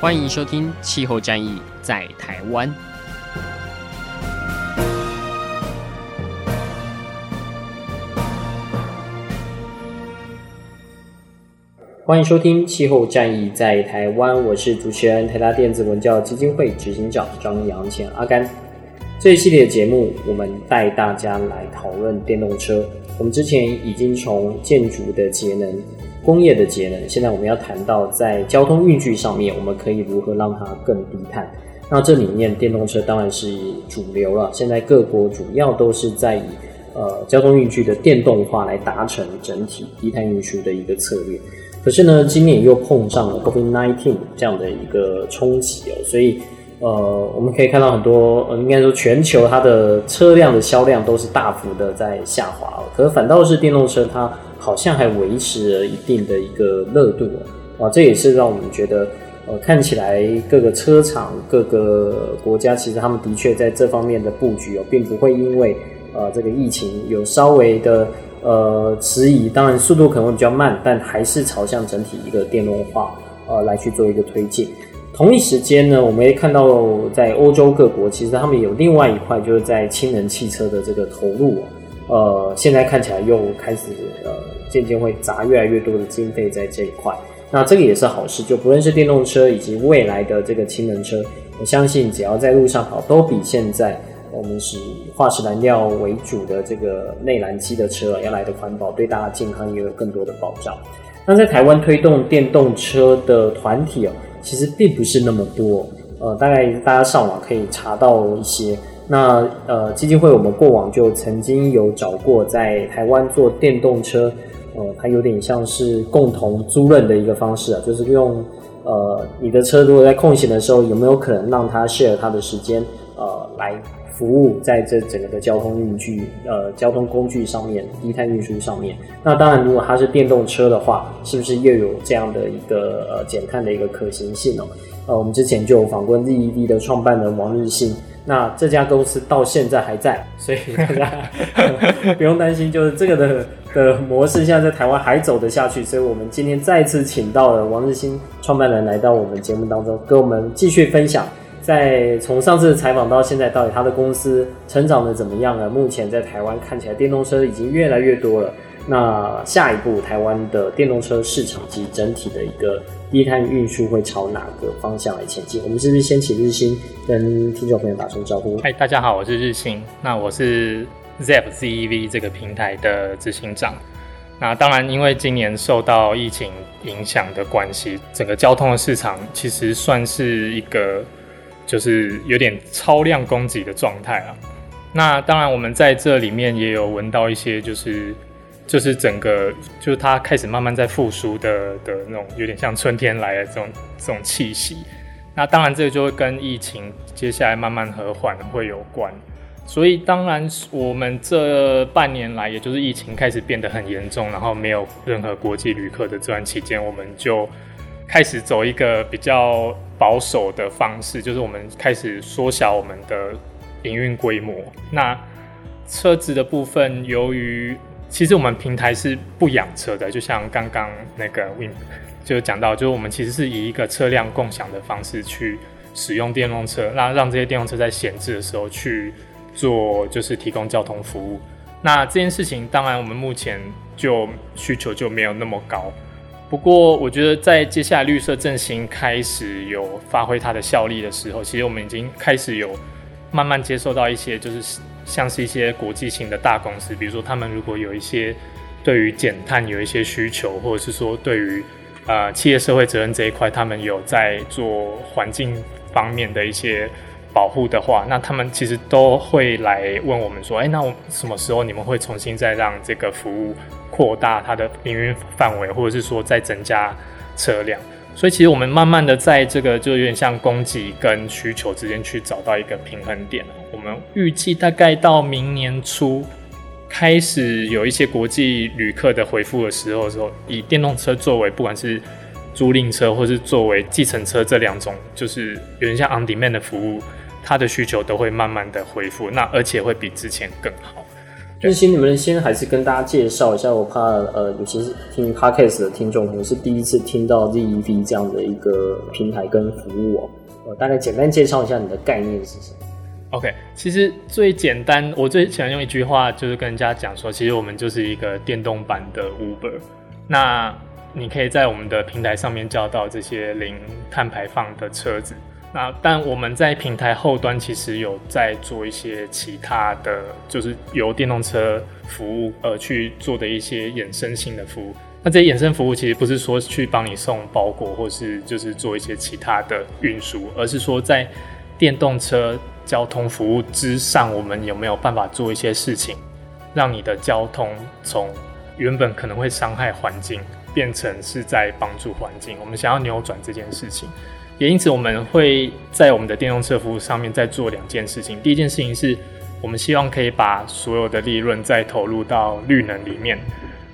欢迎收听《气候战役在台湾》。欢迎收听《气候战役在台湾》，我是主持人台达电子文教基金会执行长张扬前阿甘。这一系列的节目，我们带大家来讨论电动车。我们之前已经从建筑的节能、工业的节能，现在我们要谈到在交通运具上面，我们可以如何让它更低碳。那这里面电动车当然是主流了。现在各国主要都是在以呃交通运具的电动化来达成整体低碳运输的一个策略。可是呢，今年又碰上了 COVID-19 这样的一个冲击哦，所以。呃，我们可以看到很多，呃，应该说全球它的车辆的销量都是大幅的在下滑哦，可是反倒是电动车，它好像还维持了一定的一个热度啊，这也是让我们觉得，呃，看起来各个车厂、各个国家其实他们的确在这方面的布局哦，并不会因为呃这个疫情有稍微的呃迟疑，当然速度可能会比较慢，但还是朝向整体一个电动化呃来去做一个推进。同一时间呢，我们也看到在欧洲各国，其实他们有另外一块，就是在氢能汽车的这个投入，呃，现在看起来又开始，渐渐会砸越来越多的经费在这一块。那这个也是好事，就不论是电动车以及未来的这个氢能车，我相信只要在路上跑，都比现在我们是以化石燃料为主的这个内燃机的车要来的环保，对大家健康也有更多的保障。那在台湾推动电动车的团体哦。其实并不是那么多，呃，大概大家上网可以查到一些。那呃，基金会我们过往就曾经有找过在台湾做电动车，呃，它有点像是共同租赁的一个方式啊，就是用呃你的车如果在空闲的时候，有没有可能让它 share 它的时间，呃，来。服务在这整个的交通运具，呃，交通工具上面，低碳运输上面。那当然，如果它是电动车的话，是不是又有这样的一个呃减碳的一个可行性呢？呃，我们之前就有访问 ZED 的创办人王日新，那这家公司到现在还在，所以大家 不用担心，就是这个的的模式现在在台湾还走得下去。所以我们今天再次请到了王日新创办人来到我们节目当中，跟我们继续分享。在从上次采访到现在，到底他的公司成长的怎么样呢？目前在台湾看起来电动车已经越来越多了。那下一步台湾的电动车市场及整体的一个低碳运输会朝哪个方向来前进？我们是不是先请日新跟听众朋友打声招呼？嗨，大家好，我是日新。那我是 ZEV 这个平台的执行长。那当然，因为今年受到疫情影响的关系，整个交通的市场其实算是一个。就是有点超量供给的状态啊。那当然，我们在这里面也有闻到一些，就是就是整个就是它开始慢慢在复苏的的那种，有点像春天来的这种这种气息。那当然，这个就会跟疫情接下来慢慢和缓会有关。所以，当然我们这半年来，也就是疫情开始变得很严重，然后没有任何国际旅客的这段期间，我们就。开始走一个比较保守的方式，就是我们开始缩小我们的营运规模。那车子的部分，由于其实我们平台是不养车的，就像刚刚那个 Win 就讲到，就是我们其实是以一个车辆共享的方式去使用电动车，让让这些电动车在闲置的时候去做，就是提供交通服务。那这件事情，当然我们目前就需求就没有那么高。不过，我觉得在接下来绿色振兴开始有发挥它的效力的时候，其实我们已经开始有慢慢接受到一些，就是像是一些国际性的大公司，比如说他们如果有一些对于减碳有一些需求，或者是说对于呃企业社会责任这一块，他们有在做环境方面的一些保护的话，那他们其实都会来问我们说，哎，那我什么时候你们会重新再让这个服务扩大它的营运范围，或者是说再增加车辆？所以其实我们慢慢的在这个就有点像供给跟需求之间去找到一个平衡点。我们预计大概到明年初开始有一些国际旅客的回复的时候的时候，以电动车作为不管是租赁车或是作为计程车这两种，就是有点像 on demand 的服务，它的需求都会慢慢的恢复，那而且会比之前更好。日新，你们先还是跟大家介绍一下，我怕呃，有些是听 Podcast 的听众，可能是第一次听到 ZEV 这样的一个平台跟服务哦。我，大概简单介绍一下你的概念是什么？OK，其实最简单，我最喜欢用一句话就是跟人家讲说，其实我们就是一个电动版的 Uber。那你可以在我们的平台上面叫到这些零碳排放的车子。那但我们在平台后端其实有在做一些其他的，就是由电动车服务呃去做的一些衍生性的服务。那这些衍生服务其实不是说去帮你送包裹，或是就是做一些其他的运输，而是说在电动车交通服务之上，我们有没有办法做一些事情，让你的交通从原本可能会伤害环境，变成是在帮助环境。我们想要扭转这件事情。也因此，我们会在我们的电动车服务上面再做两件事情。第一件事情是，我们希望可以把所有的利润再投入到绿能里面。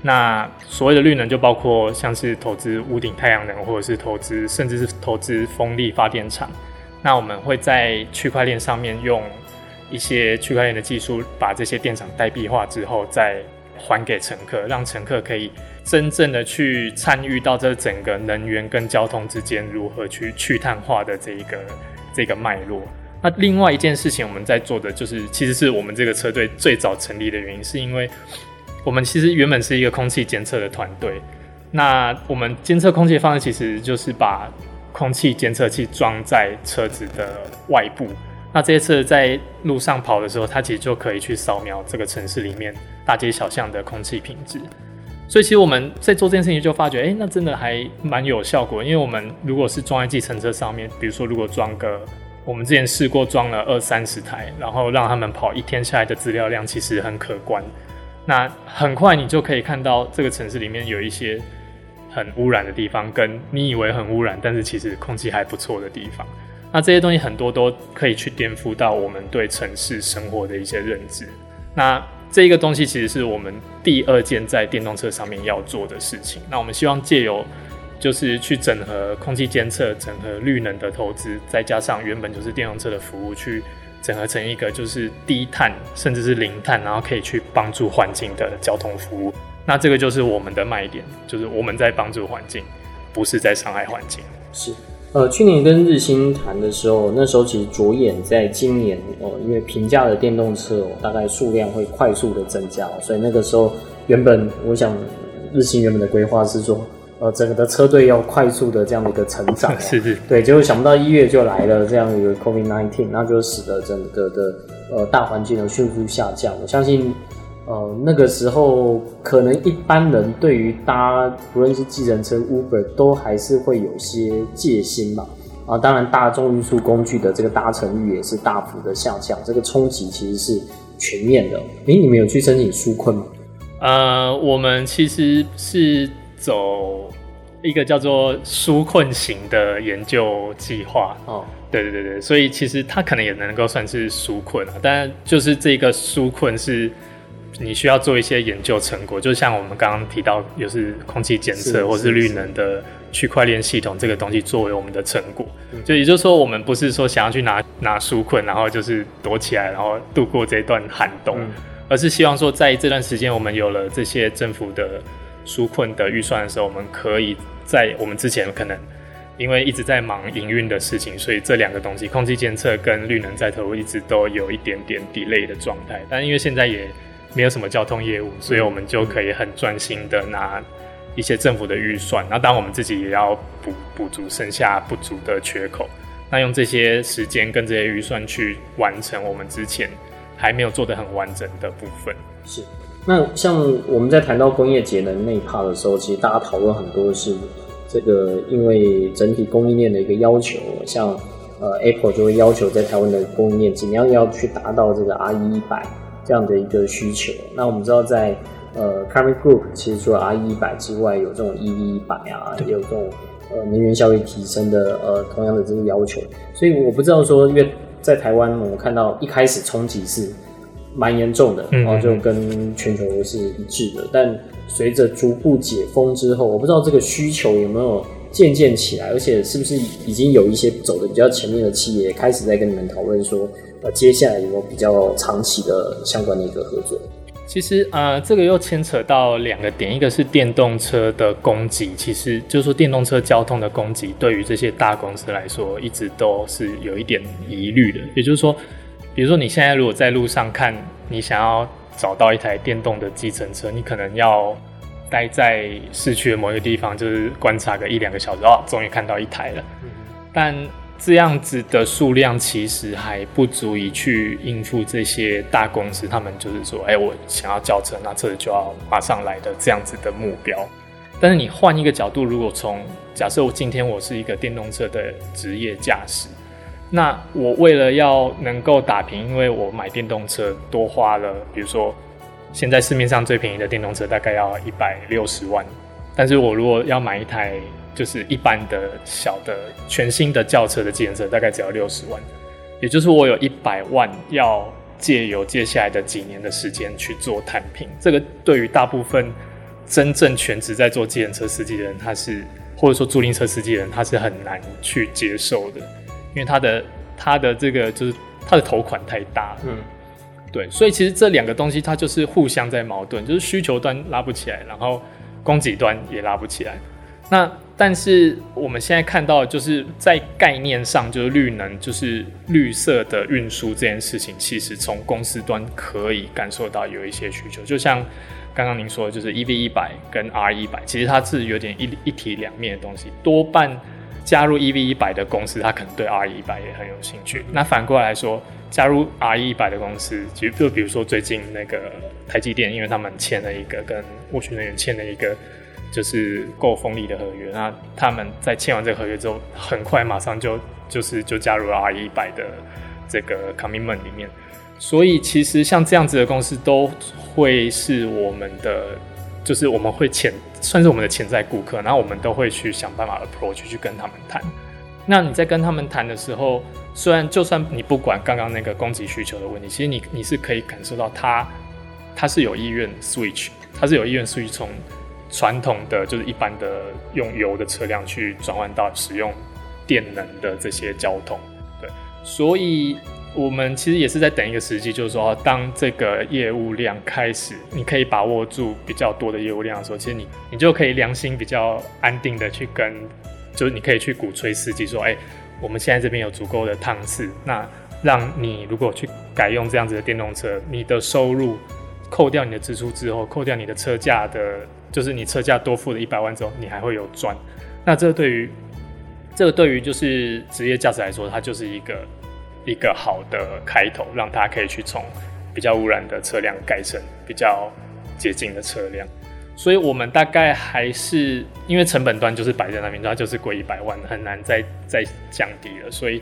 那所谓的绿能，就包括像是投资屋顶太阳能，或者是投资，甚至是投资风力发电厂。那我们会在区块链上面用一些区块链的技术，把这些电厂代币化之后，再还给乘客，让乘客可以。真正的去参与到这整个能源跟交通之间如何去去碳化的这一个这个脉络。那另外一件事情我们在做的就是，其实是我们这个车队最早成立的原因，是因为我们其实原本是一个空气监测的团队。那我们监测空气的方式其实就是把空气监测器装在车子的外部。那这些车在路上跑的时候，它其实就可以去扫描这个城市里面大街小巷的空气品质。所以其实我们在做这件事情，就发觉，哎、那真的还蛮有效果。因为我们如果是装在计程车上面，比如说如果装个，我们之前试过装了二三十台，然后让他们跑一天下来的资料量其实很可观。那很快你就可以看到这个城市里面有一些很污染的地方，跟你以为很污染，但是其实空气还不错的地方。那这些东西很多都可以去颠覆到我们对城市生活的一些认知。那这一个东西其实是我们第二件在电动车上面要做的事情。那我们希望借由就是去整合空气监测、整合绿能的投资，再加上原本就是电动车的服务，去整合成一个就是低碳甚至是零碳，然后可以去帮助环境的交通服务。那这个就是我们的卖点，就是我们在帮助环境，不是在伤害环境。是。呃，去年跟日新谈的时候，那时候其实着眼在今年哦，因为平价的电动车哦，大概数量会快速的增加，所以那个时候原本我想日新原本的规划是说，呃，整个的车队要快速的这样的一个成长，是是，对，结果想不到一月就来了这样一个 COVID nineteen，那就使得整个的呃大环境的迅速下降。我相信。呃，那个时候可能一般人对于搭不论是计程车、Uber 都还是会有些戒心吧。啊，当然大众运输工具的这个搭乘率也是大幅的下降，这个冲击其实是全面的。诶，你们有去申请纾困吗？呃，我们其实是走一个叫做纾困型的研究计划。哦，对对对对，所以其实它可能也能够算是纾困啊，但就是这个纾困是。你需要做一些研究成果，就像我们刚刚提到，又是空气检测或是绿能的区块链系统这个东西作为我们的成果，就也就是说，我们不是说想要去拿拿纾困，然后就是躲起来，然后度过这段寒冬，而是希望说，在这段时间我们有了这些政府的纾困的预算的时候，我们可以在我们之前可能因为一直在忙营运的事情，所以这两个东西，空气监测跟绿能在投入一直都有一点点 delay 的状态，但因为现在也。没有什么交通业务，所以我们就可以很专心的拿一些政府的预算，那当我们自己也要补补足剩下不足的缺口，那用这些时间跟这些预算去完成我们之前还没有做得很完整的部分。是，那像我们在谈到工业节能那一 part 的时候，其实大家讨论很多是这个，因为整体供应链的一个要求，像呃 Apple 就会要求在台湾的供应链尽量要去达到这个 RE 一百。这样的一个需求，那我们知道在，在呃 Carbon Group 其实除了 RE 一百之外，有这种 EV 一百啊，也有这种呃能源效率提升的呃同样的这个要求，所以我不知道说，因为在台湾我们看到一开始冲击是蛮严重的，然后就跟全球是一致的，但随着逐步解封之后，我不知道这个需求有没有渐渐起来，而且是不是已经有一些走的比较前面的企业开始在跟你们讨论说，呃，接下来有没有比较长期的相关的一个合作？其实呃，这个又牵扯到两个点，一个是电动车的供给，其实就是说电动车交通的供给对于这些大公司来说，一直都是有一点疑虑的。也就是说，比如说你现在如果在路上看，你想要找到一台电动的计程车，你可能要待在市区的某一个地方，就是观察个一两个小时，哦，终于看到一台了。但这样子的数量其实还不足以去应付这些大公司，他们就是说，哎，我想要叫车，那车子就要马上来的这样子的目标。但是你换一个角度，如果从假设我今天我是一个电动车的职业驾驶，那我为了要能够打平，因为我买电动车多花了，比如说现在市面上最便宜的电动车大概要一百六十万，但是我如果要买一台。就是一般的小的全新的轿车的计程车，大概只要六十万，也就是我有一百万要借由接下来的几年的时间去做摊平。这个对于大部分真正全职在做计程车司机的人，他是或者说租赁车司机的人，他是很难去接受的，因为他的他的这个就是他的头款太大了。嗯，对，所以其实这两个东西它就是互相在矛盾，就是需求端拉不起来，然后供给端也拉不起来。那但是我们现在看到，就是在概念上，就是绿能，就是绿色的运输这件事情，其实从公司端可以感受到有一些需求。就像刚刚您说的，就是 EV 一百跟 R 一百，其实它是有点一一体两面的东西。多半加入 EV 一百的公司，它可能对 R 一百也很有兴趣。那反过来说，加入 R 一百的公司，其实就比如说最近那个台积电，因为他们签了一个跟沃旭能源签了一个。就是够锋利的合约，那他们在签完这个合约之后，很快马上就就是就加入了 R 一百的这个 commitment 里面，所以其实像这样子的公司都会是我们的，就是我们会潜算是我们的潜在顾客，然后我们都会去想办法 approach 去跟他们谈。那你在跟他们谈的时候，虽然就算你不管刚刚那个供给需求的问题，其实你你是可以感受到他他是有意愿 switch，他是有意愿 switch 从。传统的就是一般的用油的车辆去转换到使用电能的这些交通，对，所以我们其实也是在等一个时机，就是说，当这个业务量开始，你可以把握住比较多的业务量的时候，其实你你就可以良心比较安定的去跟，就是你可以去鼓吹司机说，哎，我们现在这边有足够的趟次，那让你如果去改用这样子的电动车，你的收入扣掉你的支出之后，扣掉你的车价的。就是你车价多付了一百万之后，你还会有赚。那这对于这个对于就是职业驾驶来说，它就是一个一个好的开头，让大家可以去从比较污染的车辆改成比较洁净的车辆。所以我们大概还是因为成本端就是摆在那边，它就是贵一百万，很难再再降低了。所以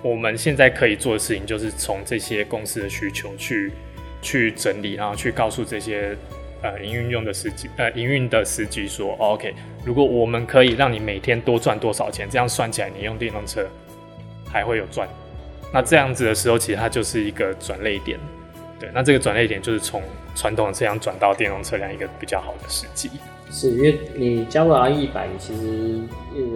我们现在可以做的事情，就是从这些公司的需求去去整理，然后去告诉这些。呃，营运用的司机，呃，营运的司机说，，OK，如果我们可以让你每天多赚多少钱，这样算起来，你用电动车还会有赚。那这样子的时候，其实它就是一个转类点。对，那这个转类点就是从传统的车辆转到电动车辆一个比较好的时机。是因为你加入 R 一百，你其实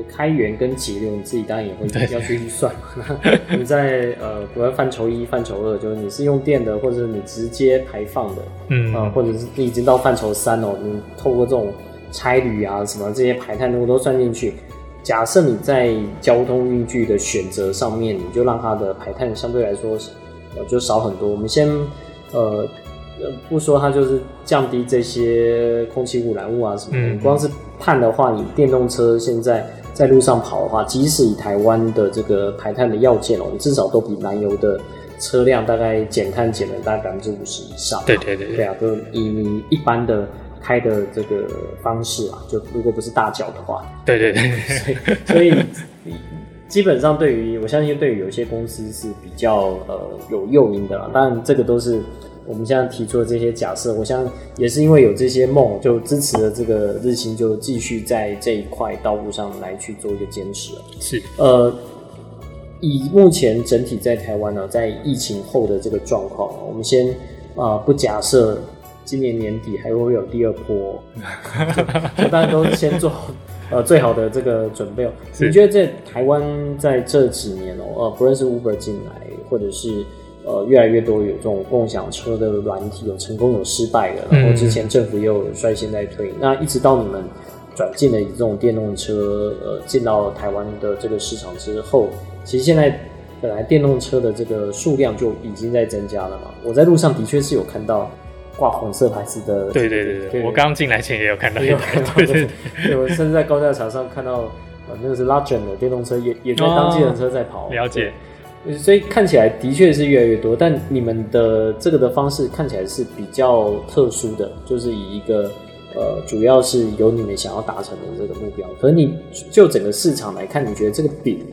开源跟节流，你自己当然也会要去预算嘛。你在呃，不要范畴一、范畴二，就是你是用电的，或者是你直接排放的，嗯、呃，或者是你已经到范畴三哦，你透过这种差旅啊什么这些排碳都都算进去。假设你在交通运具的选择上面，你就让它的排碳相对来说呃就少很多。我们先呃。不说它就是降低这些空气污染物啊什么的。嗯、光是碳的话，你电动车现在在路上跑的话，即使以台湾的这个排碳的要件哦，你至少都比燃油的车辆大概减碳减了大概百分之五十以上。对对对，对啊，就以你一般的开的这个方式啊，就如果不是大脚的话，对对对，所以，所以基本上对于我相信对于有些公司是比较呃有诱因的啦，当然这个都是。我们现在提出的这些假设，我想也是因为有这些梦，就支持了这个日新，就继续在这一块道路上来去做一个坚持。是，呃，以目前整体在台湾呢，在疫情后的这个状况，我们先啊、呃、不假设今年年底还会有第二波，就大家都先做。呃，最好的这个准备哦。你觉得在台湾在这几年哦，呃，不论是 Uber 进来，或者是呃越来越多有这种共享车的软体，有成功有失败的，然后之前政府也有率先在推，嗯、那一直到你们转进了这种电动车呃进到台湾的这个市场之后，其实现在本来电动车的这个数量就已经在增加了嘛。我在路上的确是有看到。挂红色牌子的，对对对对，我刚进来前也有看到，有看到，对对对，我甚至在高架桥上看到，呃，那个是 Logent 的电动车也也在当计程车在跑，了解。所以看起来的确是越来越多，但你们的这个的方式看起来是比较特殊的，就是以一个呃，主要是有你们想要达成的这个目标。可是你就整个市场来看，你觉得这个饼，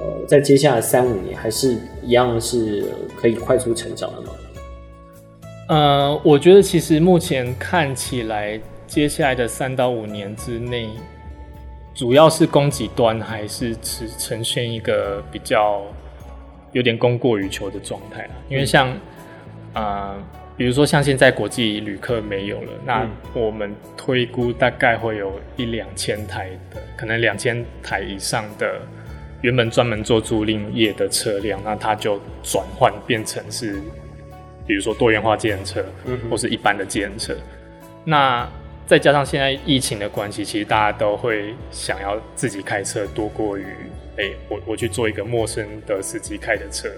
呃，在接下来三五年还是一样是可以快速成长的吗？呃，我觉得其实目前看起来，接下来的三到五年之内，主要是供给端还是呈呈现一个比较有点供过于求的状态。因为像，呃，比如说像现在国际旅客没有了，那我们推估大概会有一两千台的，可能两千台以上的原本专门做租赁业的车辆，那它就转换变成是。比如说多元化计程车，或是一般的计程车，嗯、那再加上现在疫情的关系，其实大家都会想要自己开车多过于，哎、欸，我我去做一个陌生的司机开的车。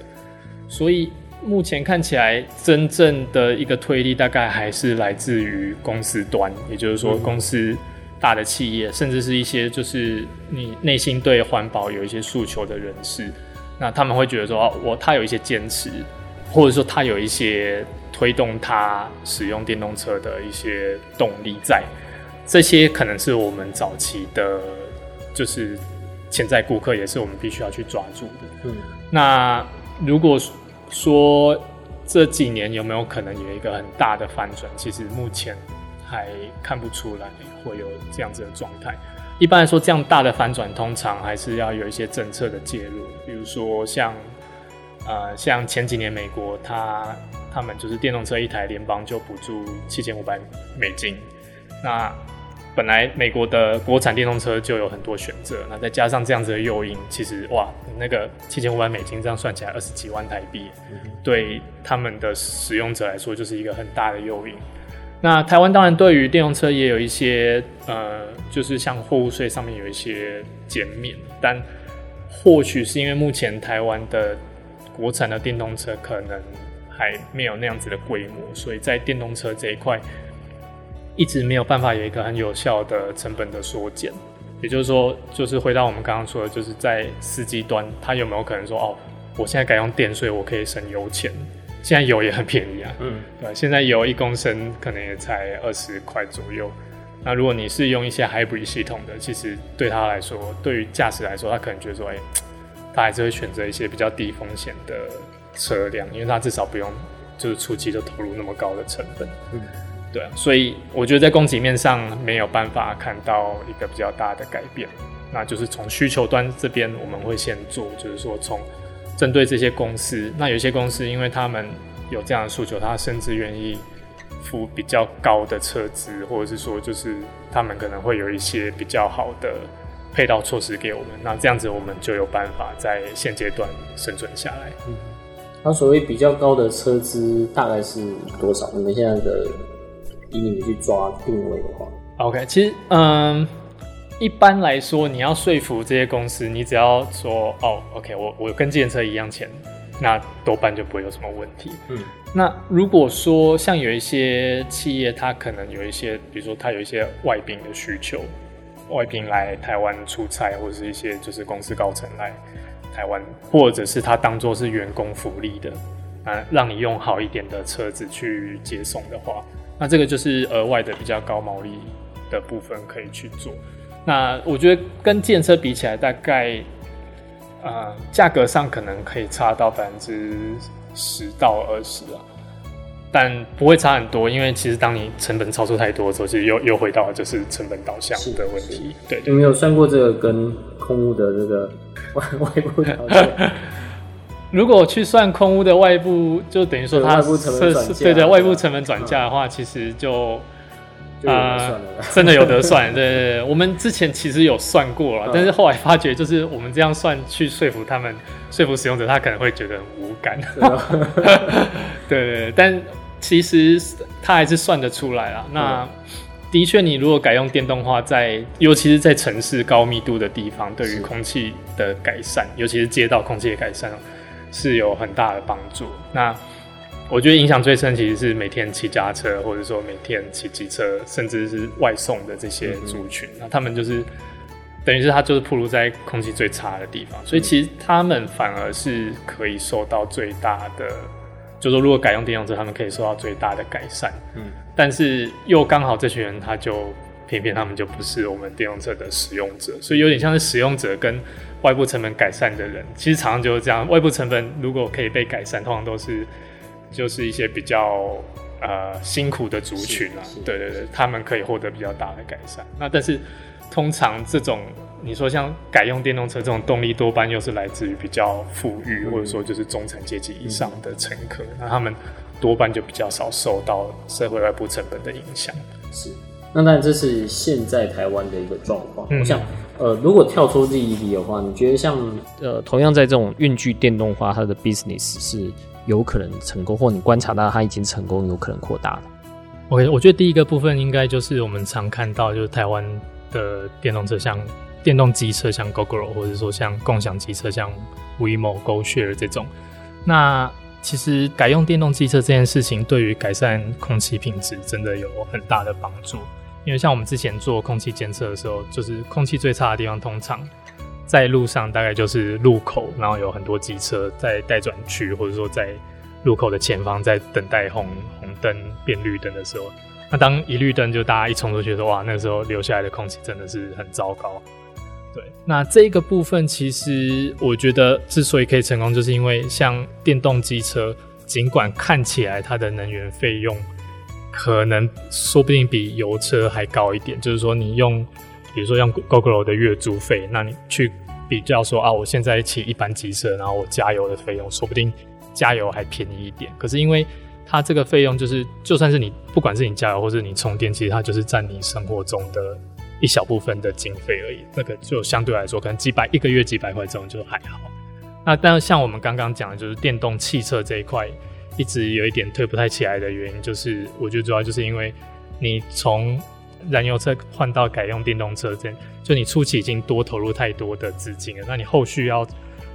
所以目前看起来，真正的一个推力大概还是来自于公司端，也就是说，公司大的企业，甚至是一些就是你内心对环保有一些诉求的人士，那他们会觉得说，哦，我他有一些坚持。或者说，他有一些推动他使用电动车的一些动力在，这些可能是我们早期的，就是潜在顾客，也是我们必须要去抓住的。嗯，那如果说这几年有没有可能有一个很大的反转？其实目前还看不出来会有这样子的状态。一般来说，这样大的反转通常还是要有一些政策的介入，比如说像。呃，像前几年美国，他他们就是电动车一台联邦就补助七千五百美金。那本来美国的国产电动车就有很多选择，那再加上这样子的诱因，其实哇，那个七千五百美金这样算起来二十几万台币，嗯、对他们的使用者来说就是一个很大的诱因。那台湾当然对于电动车也有一些呃，就是像货物税上面有一些减免，但或许是因为目前台湾的国产的电动车可能还没有那样子的规模，所以在电动车这一块一直没有办法有一个很有效的成本的缩减。也就是说，就是回到我们刚刚说的，就是在司机端，他有没有可能说，哦，我现在改用电，所以我可以省油钱。现在油也很便宜啊，嗯，对，现在油一公升可能也才二十块左右。那如果你是用一些 hybrid 系统的，其实对他来说，对于驾驶来说，他可能觉得说，哎。他还是会选择一些比较低风险的车辆，因为他至少不用就是初期就投入那么高的成本。嗯，对，所以我觉得在供给面上没有办法看到一个比较大的改变。那就是从需求端这边，我们会先做，就是说从针对这些公司，那有些公司因为他们有这样的诉求，他甚至愿意付比较高的车资，或者是说就是他们可能会有一些比较好的。配套措施给我们，那这样子我们就有办法在现阶段生存下来。嗯，那所谓比较高的车资大概是多少？你们现在的以你们去抓定位的话，OK，其实嗯，一般来说，你要说服这些公司，你只要说哦，OK，我我跟计程车一样钱，那多半就不会有什么问题。嗯，那如果说像有一些企业，它可能有一些，比如说它有一些外宾的需求。外宾来台湾出差，或者是一些就是公司高层来台湾，或者是他当做是员工福利的，啊，让你用好一点的车子去接送的话，那这个就是额外的比较高毛利的部分可以去做。那我觉得跟计程车比起来，大概呃价格上可能可以差到百分之十到二十啊。但不会差很多，因为其实当你成本超出太多的时候，其实又又回到就是成本导向的问题。对，对，有没有算过这个跟空屋的这个 外外部条件？如果去算空屋的外部，就等于说它是对对外部成本转嫁的话，其实就。啊、呃，真的有得算，对对对，我们之前其实有算过了，但是后来发觉，就是我们这样算去说服他们，说服使用者，他可能会觉得很无感。对对对，但其实他还是算得出来啦。那的确，你如果改用电动化，在尤其是在城市高密度的地方，对于空气的改善，尤其是街道空气的改善，是有很大的帮助。那我觉得影响最深其实是每天骑家车，或者说每天骑机车，甚至是外送的这些族群。那、嗯、他们就是等于是他就是暴露在空气最差的地方，所以其实他们反而是可以受到最大的，就是说如果改用电动车，他们可以受到最大的改善。嗯，但是又刚好这群人他就偏偏他们就不是我们电动车的使用者，所以有点像是使用者跟外部成本改善的人，其实常常就是这样。外部成本如果可以被改善，通常都是。就是一些比较呃辛苦的族群啊，对对对，他们可以获得比较大的改善。那但是通常这种你说像改用电动车这种动力，多半又是来自于比较富裕、嗯、或者说就是中产阶级以上的乘客、嗯，那他们多半就比较少受到社会外部成本的影响。是，那当然这是现在台湾的一个状况、嗯。我想呃，如果跳出 ZEV 的话，你觉得像呃同样在这种运具电动化，它的 business 是？有可能成功，或你观察到它已经成功，有可能扩大了。OK，我觉得第一个部分应该就是我们常看到，就是台湾的电动车，像电动机车，像 Gogoro，或者说像共享机车，像 WeMo、GoShare 这种。那其实改用电动机车这件事情，对于改善空气品质真的有很大的帮助。因为像我们之前做空气监测的时候，就是空气最差的地方，通常。在路上大概就是路口，然后有很多机车在待转区，或者说在路口的前方在等待红红灯变绿灯的时候，那当一绿灯就大家一冲出去的时候，哇，那个时候留下来的空气真的是很糟糕。对，那这个部分其实我觉得之所以可以成功，就是因为像电动机车，尽管看起来它的能源费用可能说不定比油车还高一点，就是说你用。比如说像 Gogoro 的月租费，那你去比较说啊，我现在骑一般机车，然后我加油的费用，说不定加油还便宜一点。可是因为它这个费用就是，就算是你不管是你加油或是你充电，其实它就是占你生活中的一小部分的经费而已。那个就相对来说，可能几百一个月几百块这种就还好。那但像我们刚刚讲的，就是电动汽车这一块一直有一点推不太起来的原因，就是我觉得主要就是因为你从燃油车换到改用电动车，这就你初期已经多投入太多的资金了，那你后续要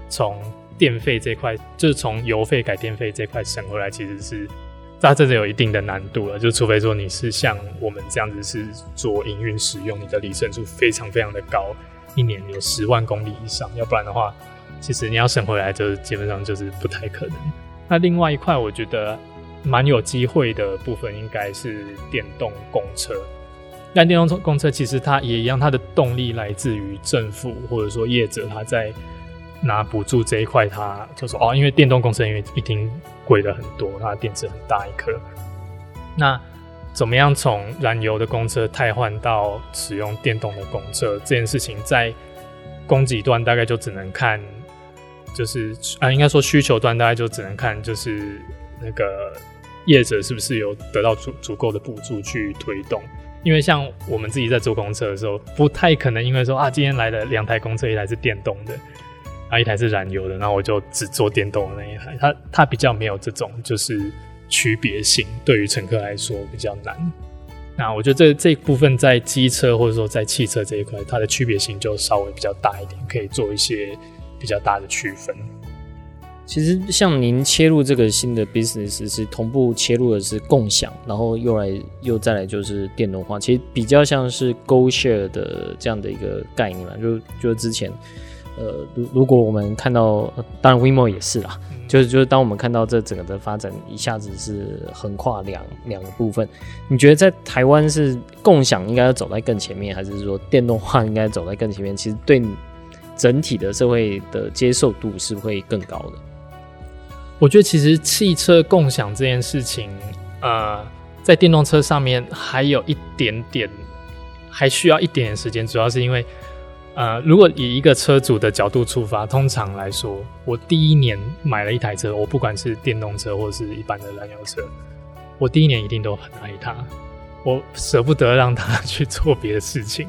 从电费这块，就是从油费改电费这块省回来，其实是它真的有一定的难度了。就除非说你是像我们这样子是做营运使用，你的里程数非常非常的高，一年有十万公里以上，要不然的话，其实你要省回来就是基本上就是不太可能。那另外一块我觉得蛮有机会的部分，应该是电动公车。但电动公车其实它也一样，它的动力来自于政府或者说业者，他在拿补助这一块，他就说哦，因为电动公车因为一定贵了很多，它的电池很大一颗。那怎么样从燃油的公车汰换到使用电动的公车这件事情，在供给端大概就只能看，就是啊，应该说需求端大概就只能看，就是那个业者是不是有得到足足够的补助去推动。因为像我们自己在坐公车的时候，不太可能因为说啊，今天来了两台公车，一台是电动的，啊，一台是燃油的，然后我就只坐电动的那一台。它它比较没有这种就是区别性，对于乘客来说比较难。那我觉得这这部分在机车或者说在汽车这一块，它的区别性就稍微比较大一点，可以做一些比较大的区分。其实像您切入这个新的 business 是同步切入的是共享，然后又来又再来就是电动化，其实比较像是 GoShare 的这样的一个概念嘛。就就之前，呃，如如果我们看到，当然 WeMo 也是啦，就是就是当我们看到这整个的发展一下子是横跨两两个部分，你觉得在台湾是共享应该要走在更前面，还是说电动化应该走在更前面？其实对整体的社会的接受度是会更高的。我觉得其实汽车共享这件事情，呃，在电动车上面还有一点点，还需要一点点时间，主要是因为，呃，如果以一个车主的角度出发，通常来说，我第一年买了一台车，我不管是电动车或是一般的燃油车，我第一年一定都很爱它，我舍不得让它 去做别的事情，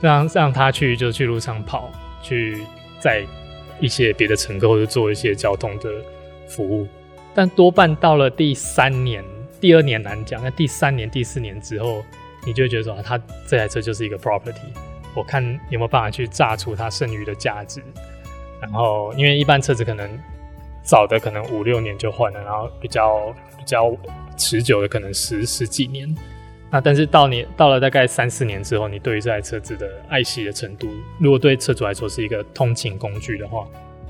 让让它去就去路上跑，去载一些别的乘客或者做一些交通的服务。但多半到了第三年，第二年难讲。那第三年、第四年之后，你就会觉得说，啊，它这台车就是一个 property。我看有没有办法去榨出它剩余的价值。然后，因为一般车子可能早的可能五六年就换了，然后比较比较持久的可能十十几年。那但是到你到了大概三四年之后，你对于这台车子的爱惜的程度，如果对车主来说是一个通勤工具的话。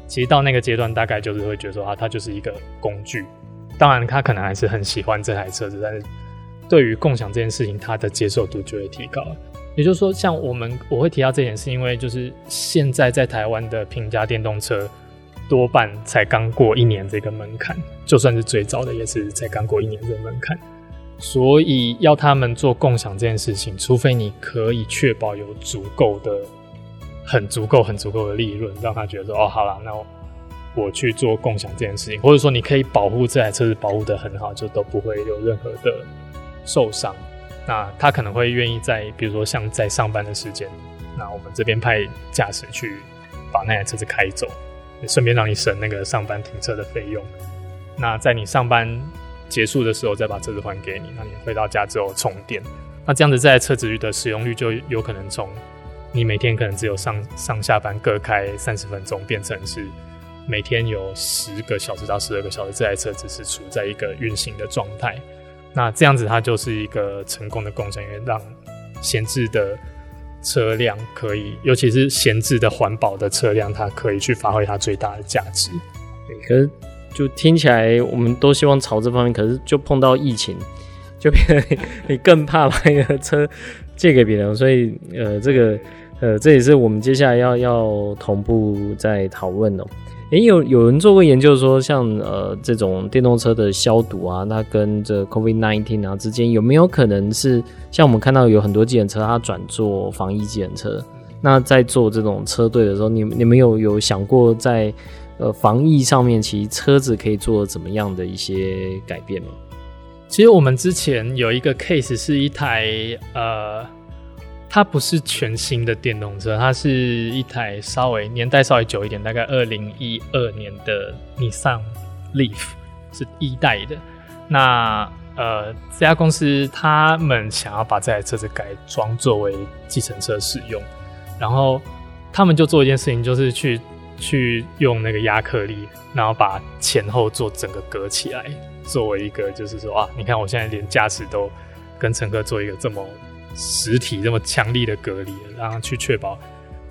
其实到那个阶段，大概就是会觉得说啊，它就是一个工具。当然，他可能还是很喜欢这台车子，但是对于共享这件事情，他的接受度就会提高。也就是说，像我们我会提到这点，是因为就是现在在台湾的平价电动车多半才刚过一年这个门槛，就算是最早的也是才刚过一年这个门槛。所以要他们做共享这件事情，除非你可以确保有足够的。很足够、很足够的利润，让他觉得说：“哦，好了，那我，去做共享这件事情，或者说你可以保护这台车子保护得很好，就都不会有任何的受伤。那他可能会愿意在，比如说像在上班的时间，那我们这边派驾驶去把那台车子开走，顺便让你省那个上班停车的费用。那在你上班结束的时候，再把车子还给你，那你回到家之后充电，那这样子这台车子的使用率就有可能从。你每天可能只有上上下班各开三十分钟，变成是每天有十个小时到十二个小时，这台车只是处在一个运行的状态。那这样子它就是一个成功的共享，因为让闲置的车辆可以，尤其是闲置的环保的车辆，它可以去发挥它最大的价值。可是就听起来，我们都希望朝这方面，可是就碰到疫情，就变得 你更怕把一个车借给别人，所以呃，这个。呃，这也是我们接下来要要同步在讨论哦。诶，有有人做过研究说，像呃这种电动车的消毒啊，那跟这 COVID-19 啊之间有没有可能是像我们看到有很多计程车它转做防疫计程车？那在做这种车队的时候，你你们有有想过在呃防疫上面，其实车子可以做怎么样的一些改变吗？其实我们之前有一个 case 是一台呃。它不是全新的电动车，它是一台稍微年代稍微久一点，大概二零一二年的 Nissan Leaf 是一代的。那呃，这家公司他们想要把这台车子改装作为计程车使用，然后他们就做一件事情，就是去去用那个亚克力，然后把前后座整个隔起来，作为一个就是说啊，你看我现在连驾驶都跟乘客做一个这么。实体这么强力的隔离，然后去确保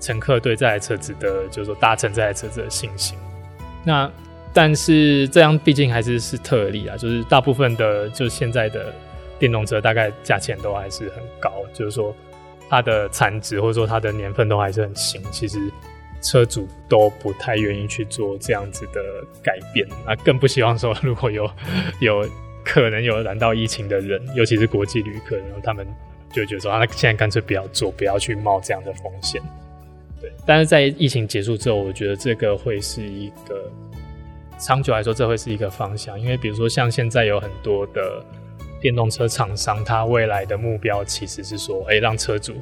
乘客对这台车子的，就是说搭乘这台车子的信心。那但是这样毕竟还是是特例啊，就是大部分的，就是现在的电动车大概价钱都还是很高，就是说它的残值或者说它的年份都还是很新，其实车主都不太愿意去做这样子的改变。那更不希望说如果有 有可能有染到疫情的人，尤其是国际旅客，然后他们。就觉得说，啊现在干脆不要做，不要去冒这样的风险。对，但是在疫情结束之后，我觉得这个会是一个长久来说，这会是一个方向。因为比如说，像现在有很多的电动车厂商，他未来的目标其实是说，哎、让车主，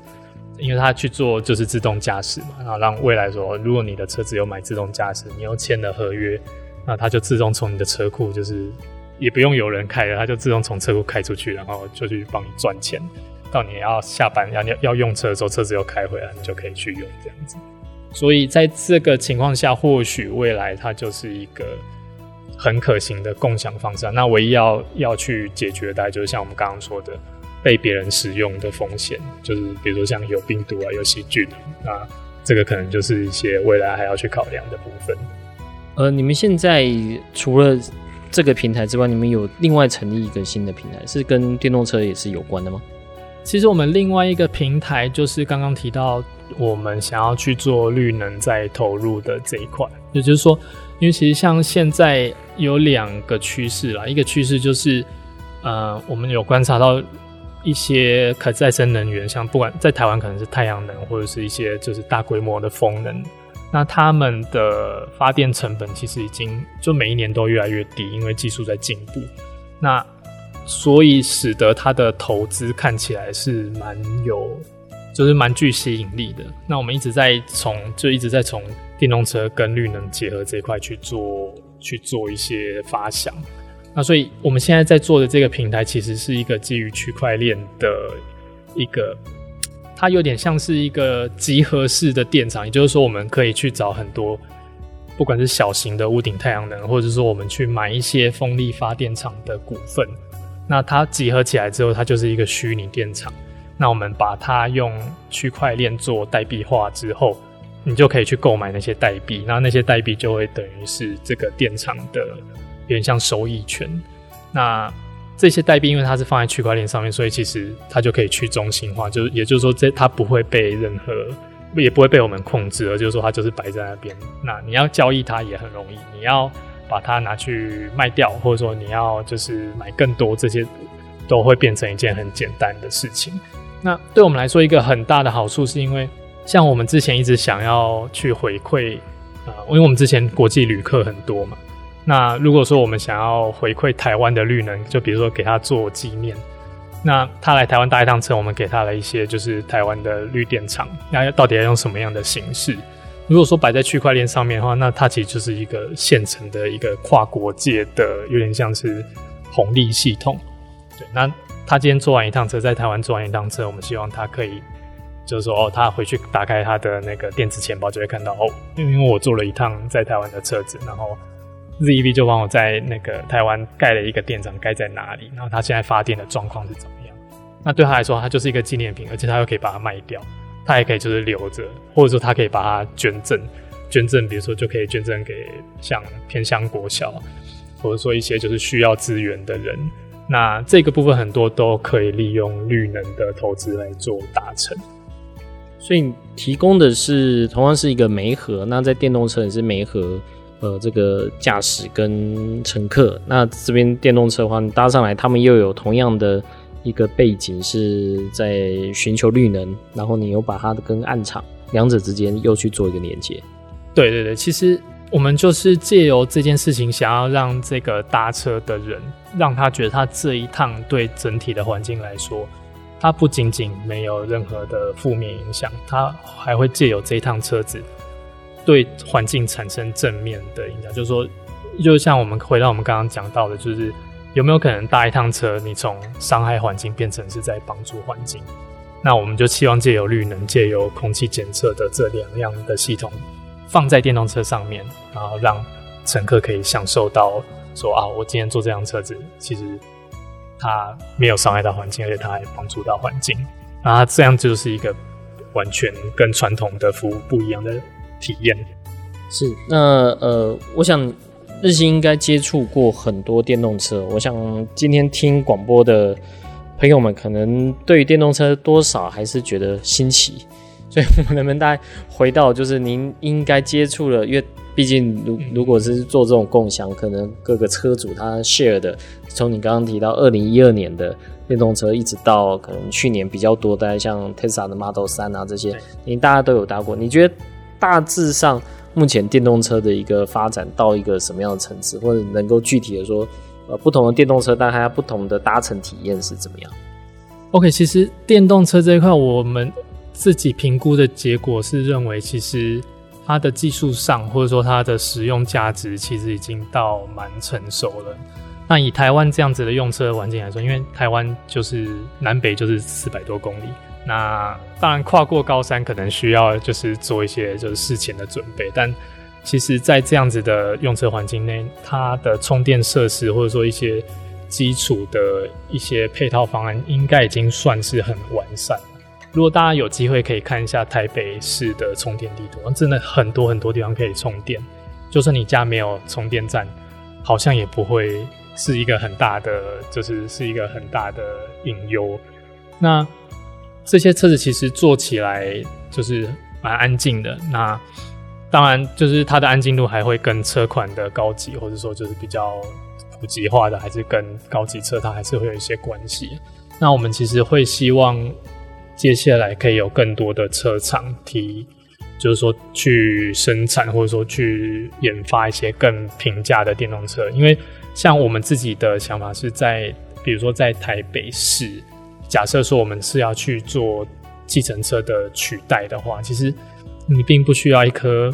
因为他去做就是自动驾驶嘛，然后让未来说，如果你的车子有买自动驾驶，你又签了合约，那他就自动从你的车库，就是也不用有人开了，他就自动从车库开出去，然后就去帮你赚钱。到你要下班要要用车的时候，车子又开回来，你就可以去用这样子。所以在这个情况下，或许未来它就是一个很可行的共享方式。那唯一要要去解决的，就是像我们刚刚说的，被别人使用的风险，就是比如说像有病毒啊、有细菌啊，那这个可能就是一些未来还要去考量的部分。呃，你们现在除了这个平台之外，你们有另外成立一个新的平台，是跟电动车也是有关的吗？其实我们另外一个平台就是刚刚提到，我们想要去做绿能再投入的这一块，也就是说，因为其实像现在有两个趋势啦，一个趋势就是呃，我们有观察到一些可再生能源，像不管在台湾可能是太阳能，或者是一些就是大规模的风能，那他们的发电成本其实已经就每一年都越来越低，因为技术在进步。那所以使得它的投资看起来是蛮有，就是蛮具吸引力的。那我们一直在从就一直在从电动车跟绿能结合这一块去做去做一些发想。那所以我们现在在做的这个平台，其实是一个基于区块链的一个，它有点像是一个集合式的电厂，也就是说，我们可以去找很多，不管是小型的屋顶太阳能，或者说我们去买一些风力发电厂的股份，那它集合起来之后，它就是一个虚拟电厂。那我们把它用区块链做代币化之后，你就可以去购买那些代币，那那些代币就会等于是这个电厂的。有点像收益权，那这些代币因为它是放在区块链上面，所以其实它就可以去中心化，就是也就是说，这它不会被任何，也不会被我们控制，而就是说它就是摆在那边。那你要交易它也很容易，你要把它拿去卖掉，或者说你要就是买更多，这些都会变成一件很简单的事情。那对我们来说，一个很大的好处是因为，像我们之前一直想要去回馈啊、因为我们之前国际旅客很多嘛。那如果说我们想要回馈台湾的绿能，就比如说给他做纪念，那他来台湾搭一趟车，我们给他了一些就是台湾的绿电厂，那到底要用什么样的形式？如果说摆在区块链上面的话，那它其实就是一个现成的一个跨国界的，有点像是红利系统。对，那他今天坐完一趟车，在台湾坐完一趟车，我们希望他可以，就是说哦，他回去打开他的那个电子钱包，就会看到哦，因为我坐了一趟在台湾的车子，然后。ZEV 就帮我在那个台湾盖了一个电厂，盖在哪里？然后他现在发电的状况是怎么样？那对他来说，他就是一个纪念品，而且他又可以把它卖掉，他也可以就是留着，或者说他可以把它捐赠，捐赠，比如说就可以捐赠给像偏乡国小，或者说一些就是需要资源的人。那这个部分很多都可以利用绿能的投资来做达成。所以提供的是同样是一个煤核，那在电动车也是煤核。呃，这个驾驶跟乘客，那这边电动车的话，你搭上来，他们又有同样的一个背景，是在寻求绿能，然后你又把它跟暗场两者之间又去做一个连接。对对对，其实我们就是借由这件事情，想要让这个搭车的人，让他觉得他这一趟对整体的环境来说，他不仅仅没有任何的负面影响，他还会借由这一趟车子。对环境产生正面的影响，就是说，就像我们回到我们刚刚讲到的，就是有没有可能搭一趟车，你从伤害环境变成是在帮助环境？那我们就希望借由绿能、借由空气检测的这两样的系统，放在电动车上面，然后让乘客可以享受到说啊，我今天坐这辆车子，其实它没有伤害到环境，而且它还帮助到环境。那这样就是一个完全跟传统的服务不一样的。体验是那呃，我想日新应该接触过很多电动车。我想今天听广播的朋友们，可能对于电动车多少还是觉得新奇。所以，我们能不能大概回到，就是您应该接触了，因为毕竟如如果是做这种共享，可能各个车主他 share 的，从你刚刚提到二零一二年的电动车，一直到可能去年比较多，大家像 Tesla 的 Model 三啊这些，您大家都有搭过，你觉得？大致上，目前电动车的一个发展到一个什么样的层次，或者能够具体的说，呃，不同的电动车，但它不同的搭乘体验是怎么样？OK，其实电动车这一块，我们自己评估的结果是认为，其实它的技术上，或者说它的使用价值，其实已经到蛮成熟了。那以台湾这样子的用车环境来说，因为台湾就是南北就是四百多公里。那当然，跨过高山可能需要就是做一些就是事前的准备，但其实，在这样子的用车环境内，它的充电设施或者说一些基础的一些配套方案，应该已经算是很完善。如果大家有机会可以看一下台北市的充电地图，真的很多很多地方可以充电，就算你家没有充电站，好像也不会是一个很大的，就是是一个很大的隐忧。那这些车子其实坐起来就是蛮安静的，那当然就是它的安静度还会跟车款的高级或者说就是比较普及化的，还是跟高级车，它还是会有一些关系。那我们其实会希望接下来可以有更多的车厂提，就是说去生产或者说去研发一些更平价的电动车。因为像我们自己的想法是在，比如说在台北市，假设说我们是要去做计程车的取代的话，其实你并不需要一颗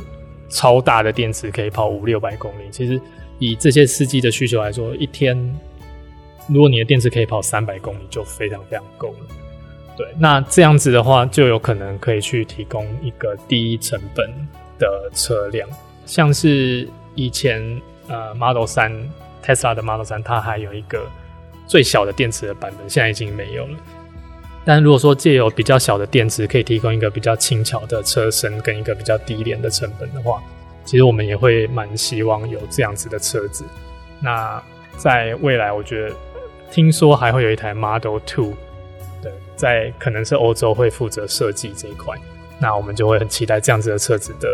超大的电池可以跑五六百公里。其实以这些司机的需求来说，一天。如果你的电池可以跑三百公里，就非常非常够了。对，那这样子的话，就有可能可以去提供一个低成本的车辆，像是以前呃 Model 三，Tesla 的 Model 三，它还有一个最小的电池的版本，现在已经没有了。但如果说借由比较小的电池，可以提供一个比较轻巧的车身跟一个比较低廉的成本的话，其实我们也会蛮希望有这样子的车子。那在未来，我觉得。听说还会有一台 Model Two，对，在可能是欧洲会负责设计这一块，那我们就会很期待这样子的车子的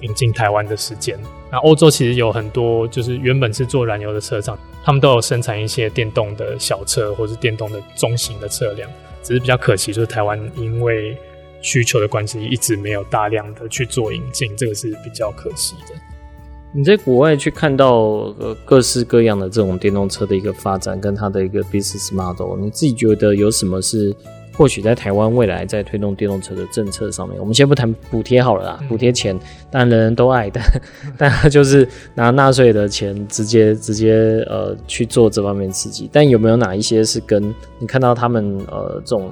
引进台湾的时间。那欧洲其实有很多就是原本是做燃油的车厂，他们都有生产一些电动的小车或是电动的中型的车辆，只是比较可惜，就是台湾因为需求的关系，一直没有大量的去做引进，这个是比较可惜的。你在国外去看到各式各样的这种电动车的一个发展，跟它的一个 business model，你自己觉得有什么是或许在台湾未来在推动电动车的政策上面？我们先不谈补贴好了啦，补贴钱当然人人都爱，但但他就是拿纳税的钱直接直接呃去做这方面刺激。但有没有哪一些是跟你看到他们呃这种？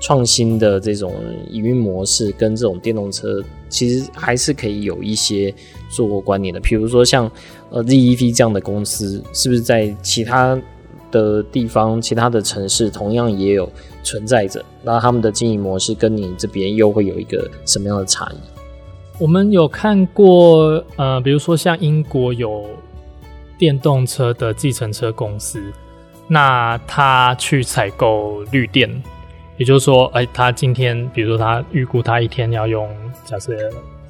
创新的这种营运模式跟这种电动车，其实还是可以有一些做过关联的。比如说像呃 ZEV 这样的公司，是不是在其他的地方、其他的城市同样也有存在着？那他们的经营模式跟你这边又会有一个什么样的差异？我们有看过呃，比如说像英国有电动车的计程车公司，那他去采购绿电。也就是说，哎、他今天，比如说他预估他一天要用，假设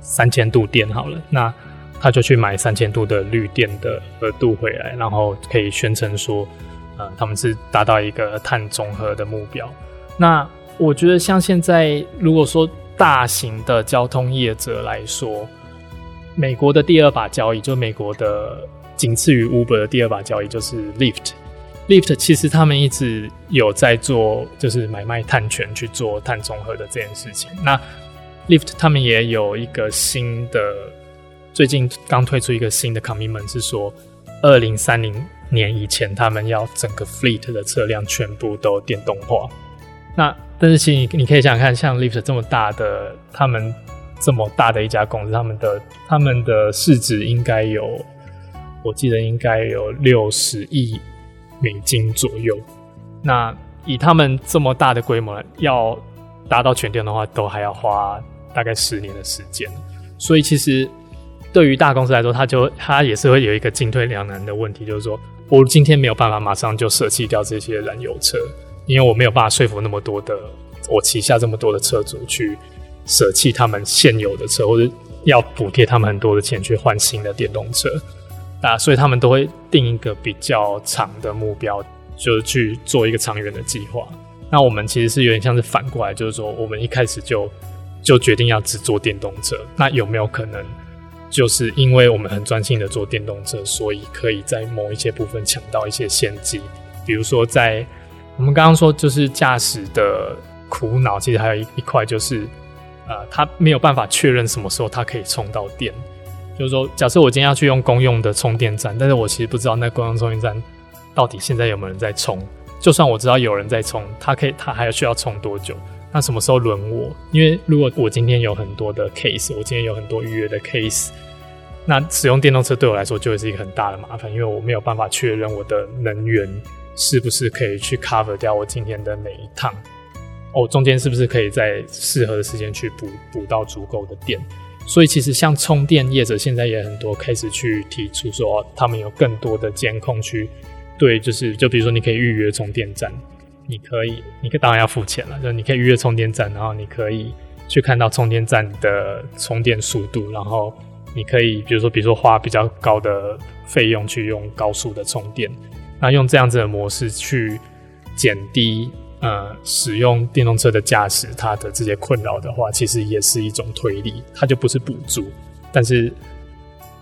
三千度电好了，那他就去买三千度的绿电的额度回来，然后可以宣称说，呃，他们是达到一个碳中和的目标。那我觉得，像现在如果说大型的交通业者来说，美国的第二把交椅，就美国的仅次于 Uber 的第二把交椅就是 Lyft。Lyft 其实他们一直有在做，就是买卖碳权去做碳中和的这件事情。那 Lyft 他们也有一个新的，最近刚推出一个新的 commitment，是说二零三零年以前他们要整个 fleet 的车辆全部都电动化。那但是其实你你可以想想看，像 Lyft 这么大的，他们这么大的一家公司，他们的他们的市值应该有，我记得应该有六十亿。美金左右，那以他们这么大的规模，要达到全电的话，都还要花大概十年的时间。所以其实对于大公司来说，他就他也是会有一个进退两难的问题，就是说我今天没有办法马上就舍弃掉这些燃油车，因为我没有办法说服那么多的我旗下这么多的车主去舍弃他们现有的车，或者要补贴他们很多的钱去换新的电动车。啊，所以他们都会定一个比较长的目标，就是去做一个长远的计划。那我们其实是有点像是反过来，就是说我们一开始就就决定要只做电动车。那有没有可能，就是因为我们很专心的做电动车，所以可以在某一些部分抢到一些先机？比如说在我们刚刚说，就是驾驶的苦恼，其实还有一一块就是，呃，他没有办法确认什么时候他可以充到电。就是说，假设我今天要去用公用的充电站，但是我其实不知道那公用充电站到底现在有没有人在充。就算我知道有人在充，他可以，他还需要充多久？那什么时候轮我？因为如果我今天有很多的 case，我今天有很多预约的 case，那使用电动车对我来说就会是一个很大的麻烦，因为我没有办法确认我的能源是不是可以去 cover 掉我今天的每一趟。哦，中间是不是可以在适合的时间去补补到足够的电？所以其实像充电业者现在也很多开始去提出说，他们有更多的监控去对，就是就比如说你可以预约充电站，你可以，你当然要付钱了，就是你可以预约充电站，然后你可以去看到充电站的充电速度，然后你可以比如说比如说花比较高的费用去用高速的充电，那用这样子的模式去减低呃使用电动车的驾驶它的这些困扰的话，其实也是一种推力，它就不是补助，但是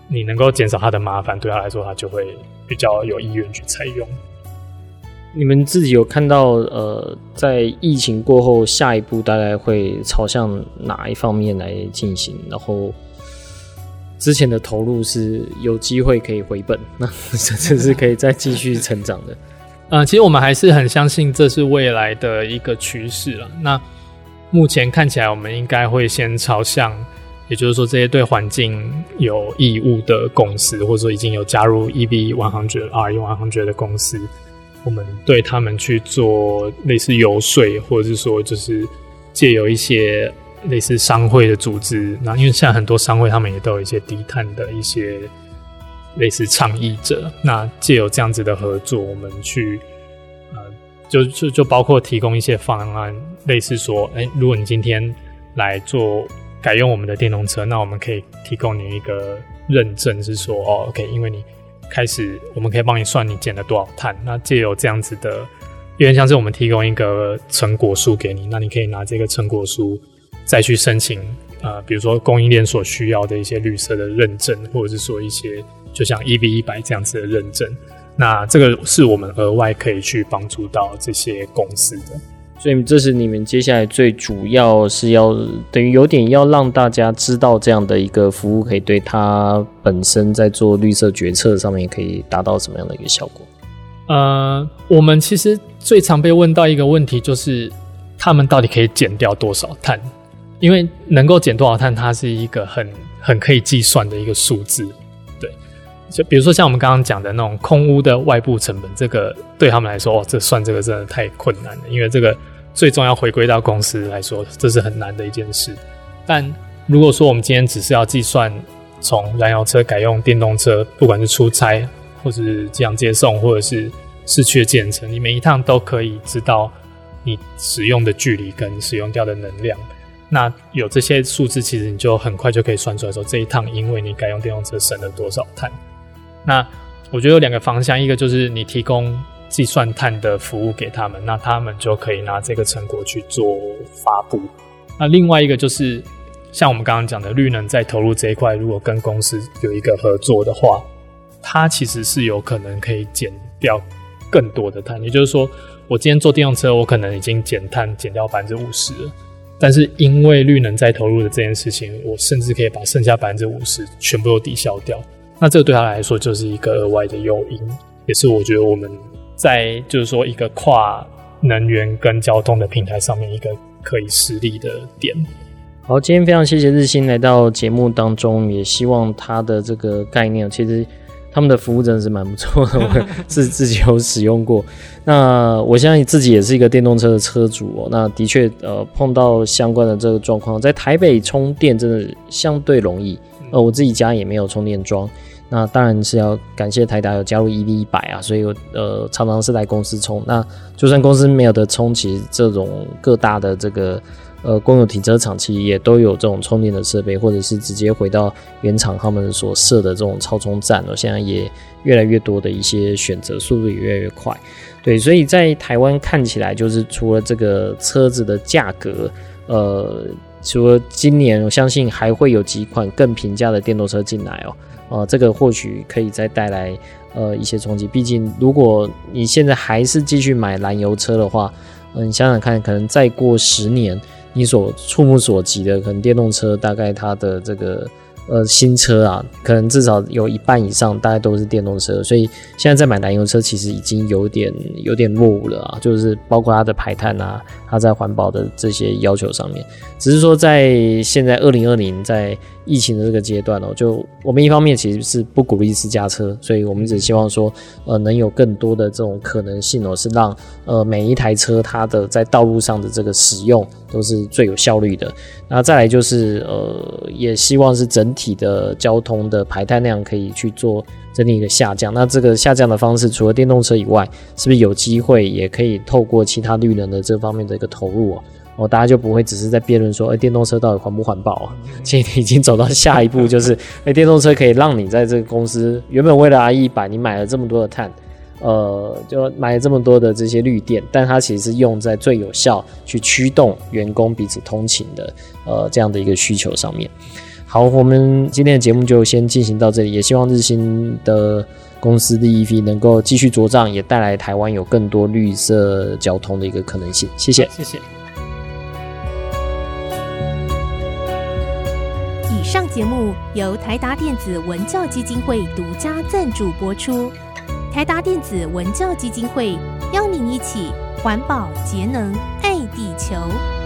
你能够减少它的麻烦，对他来说他就会比较有意愿去采用。你们自己有看到呃，在疫情过后，下一步大概会朝向哪一方面来进行？然后之前的投入是有机会可以回本，那甚至是可以再继续成长的。呃，其实我们还是很相信这是未来的一个趋势了。那目前看起来，我们应该会先朝向，也就是说，这些对环境有义务的公司，或者说已经有加入 EV 100 RE 100的公司。我们对他们去做类似游说，或者是说，就是借由一些类似商会的组织，那因为现在很多商会他们也都有一些低碳的一些类似倡议者，那借由这样子的合作，我们去呃，就就就包括提供一些方案，类似说，哎，如果你今天来做改用我们的电动车，那我们可以提供你一个认证，是说，哦，OK，因为你。开始，我们可以帮你算你减了多少碳。那借由这样子的，有点像是我们提供一个成果书给你，那你可以拿这个成果书再去申请，呃，比如说供应链所需要的一些绿色的认证，或者是说一些就像 EV 一百这样子的认证。那这个是我们额外可以去帮助到这些公司的。所以这是你们接下来最主要是要等于有点要让大家知道这样的一个服务，可以对他本身在做绿色决策上面可以达到什么样的一个效果？呃，我们其实最常被问到一个问题就是，他们到底可以减掉多少碳？因为能够减多少碳，它是一个很很可以计算的一个数字。对，就比如说像我们刚刚讲的那种空屋的外部成本，这个对他们来说，哦，这算这个真的太困难了，因为这个。最终要回归到公司来说，这是很难的一件事。但如果说我们今天只是要计算从燃油车改用电动车，不管是出差，或是这样接送，或者是市区的健身，你每一趟都可以知道你使用的距离跟使用掉的能量。那有这些数字，其实你就很快就可以算出来说，这一趟因为你改用电动车省了多少碳。那我觉得有两个方向，一个就是你提供。计算碳的服务给他们，那他们就可以拿这个成果去做发布。那另外一个就是，像我们刚刚讲的绿能在投入这一块，如果跟公司有一个合作的话，它其实是有可能可以减掉更多的碳。也就是说，我今天坐电动车，我可能已经减碳减掉百分之五十了，但是因为绿能再投入的这件事情，我甚至可以把剩下百分之五十全部都抵消掉。那这个对他来说就是一个额外的诱因，也是我觉得我们。在就是说一个跨能源跟交通的平台上面，一个可以实力的点。好，今天非常谢谢日新来到节目当中，也希望他的这个概念，其实他们的服务真的是蛮不错的，我 自自己有使用过。那我相信自己也是一个电动车的车主哦。那的确，呃，碰到相关的这个状况，在台北充电真的相对容易。呃，我自己家也没有充电桩。那当然是要感谢台达有加入 EV 一百啊，所以我呃常常是来公司充。那就算公司没有的充，其实这种各大的这个呃公有停车场其实也都有这种充电的设备，或者是直接回到原厂他们所设的这种超充站了。现在也越来越多的一些选择，速度也越来越快。对，所以在台湾看起来就是除了这个车子的价格，呃，除了今年我相信还会有几款更平价的电动车进来哦。呃，这个或许可以再带来呃一些冲击。毕竟，如果你现在还是继续买燃油车的话，嗯、你想想看，可能再过十年，你所触目所及的，可能电动车大概它的这个。呃，新车啊，可能至少有一半以上，大概都是电动车，所以现在在买燃油车，其实已经有点有点落伍了啊，就是包括它的排碳啊，它在环保的这些要求上面，只是说在现在二零二零在疫情的这个阶段哦，就我们一方面其实是不鼓励私家车，所以我们只希望说，呃，能有更多的这种可能性哦，是让呃每一台车它的在道路上的这个使用都是最有效率的。那再来就是呃，也希望是整体的交通的排碳量可以去做整体一个下降。那这个下降的方式，除了电动车以外，是不是有机会也可以透过其他绿能的这方面的一个投入啊，哦，大家就不会只是在辩论说，哎，电动车到底环不环保啊？现在已经走到下一步，就是，哎，电动车可以让你在这个公司原本为了 RE100，你买了这么多的碳，呃，就买了这么多的这些绿电，但它其实是用在最有效去驱动员工彼此通勤的，呃，这样的一个需求上面。好，我们今天的节目就先进行到这里，也希望日新的公司的 EV 能够继续茁壮，也带来台湾有更多绿色交通的一个可能性。谢谢，谢谢。以上节目由台达电子文教基金会独家赞助播出。台达电子文教基金会邀您一起环保节能爱地球。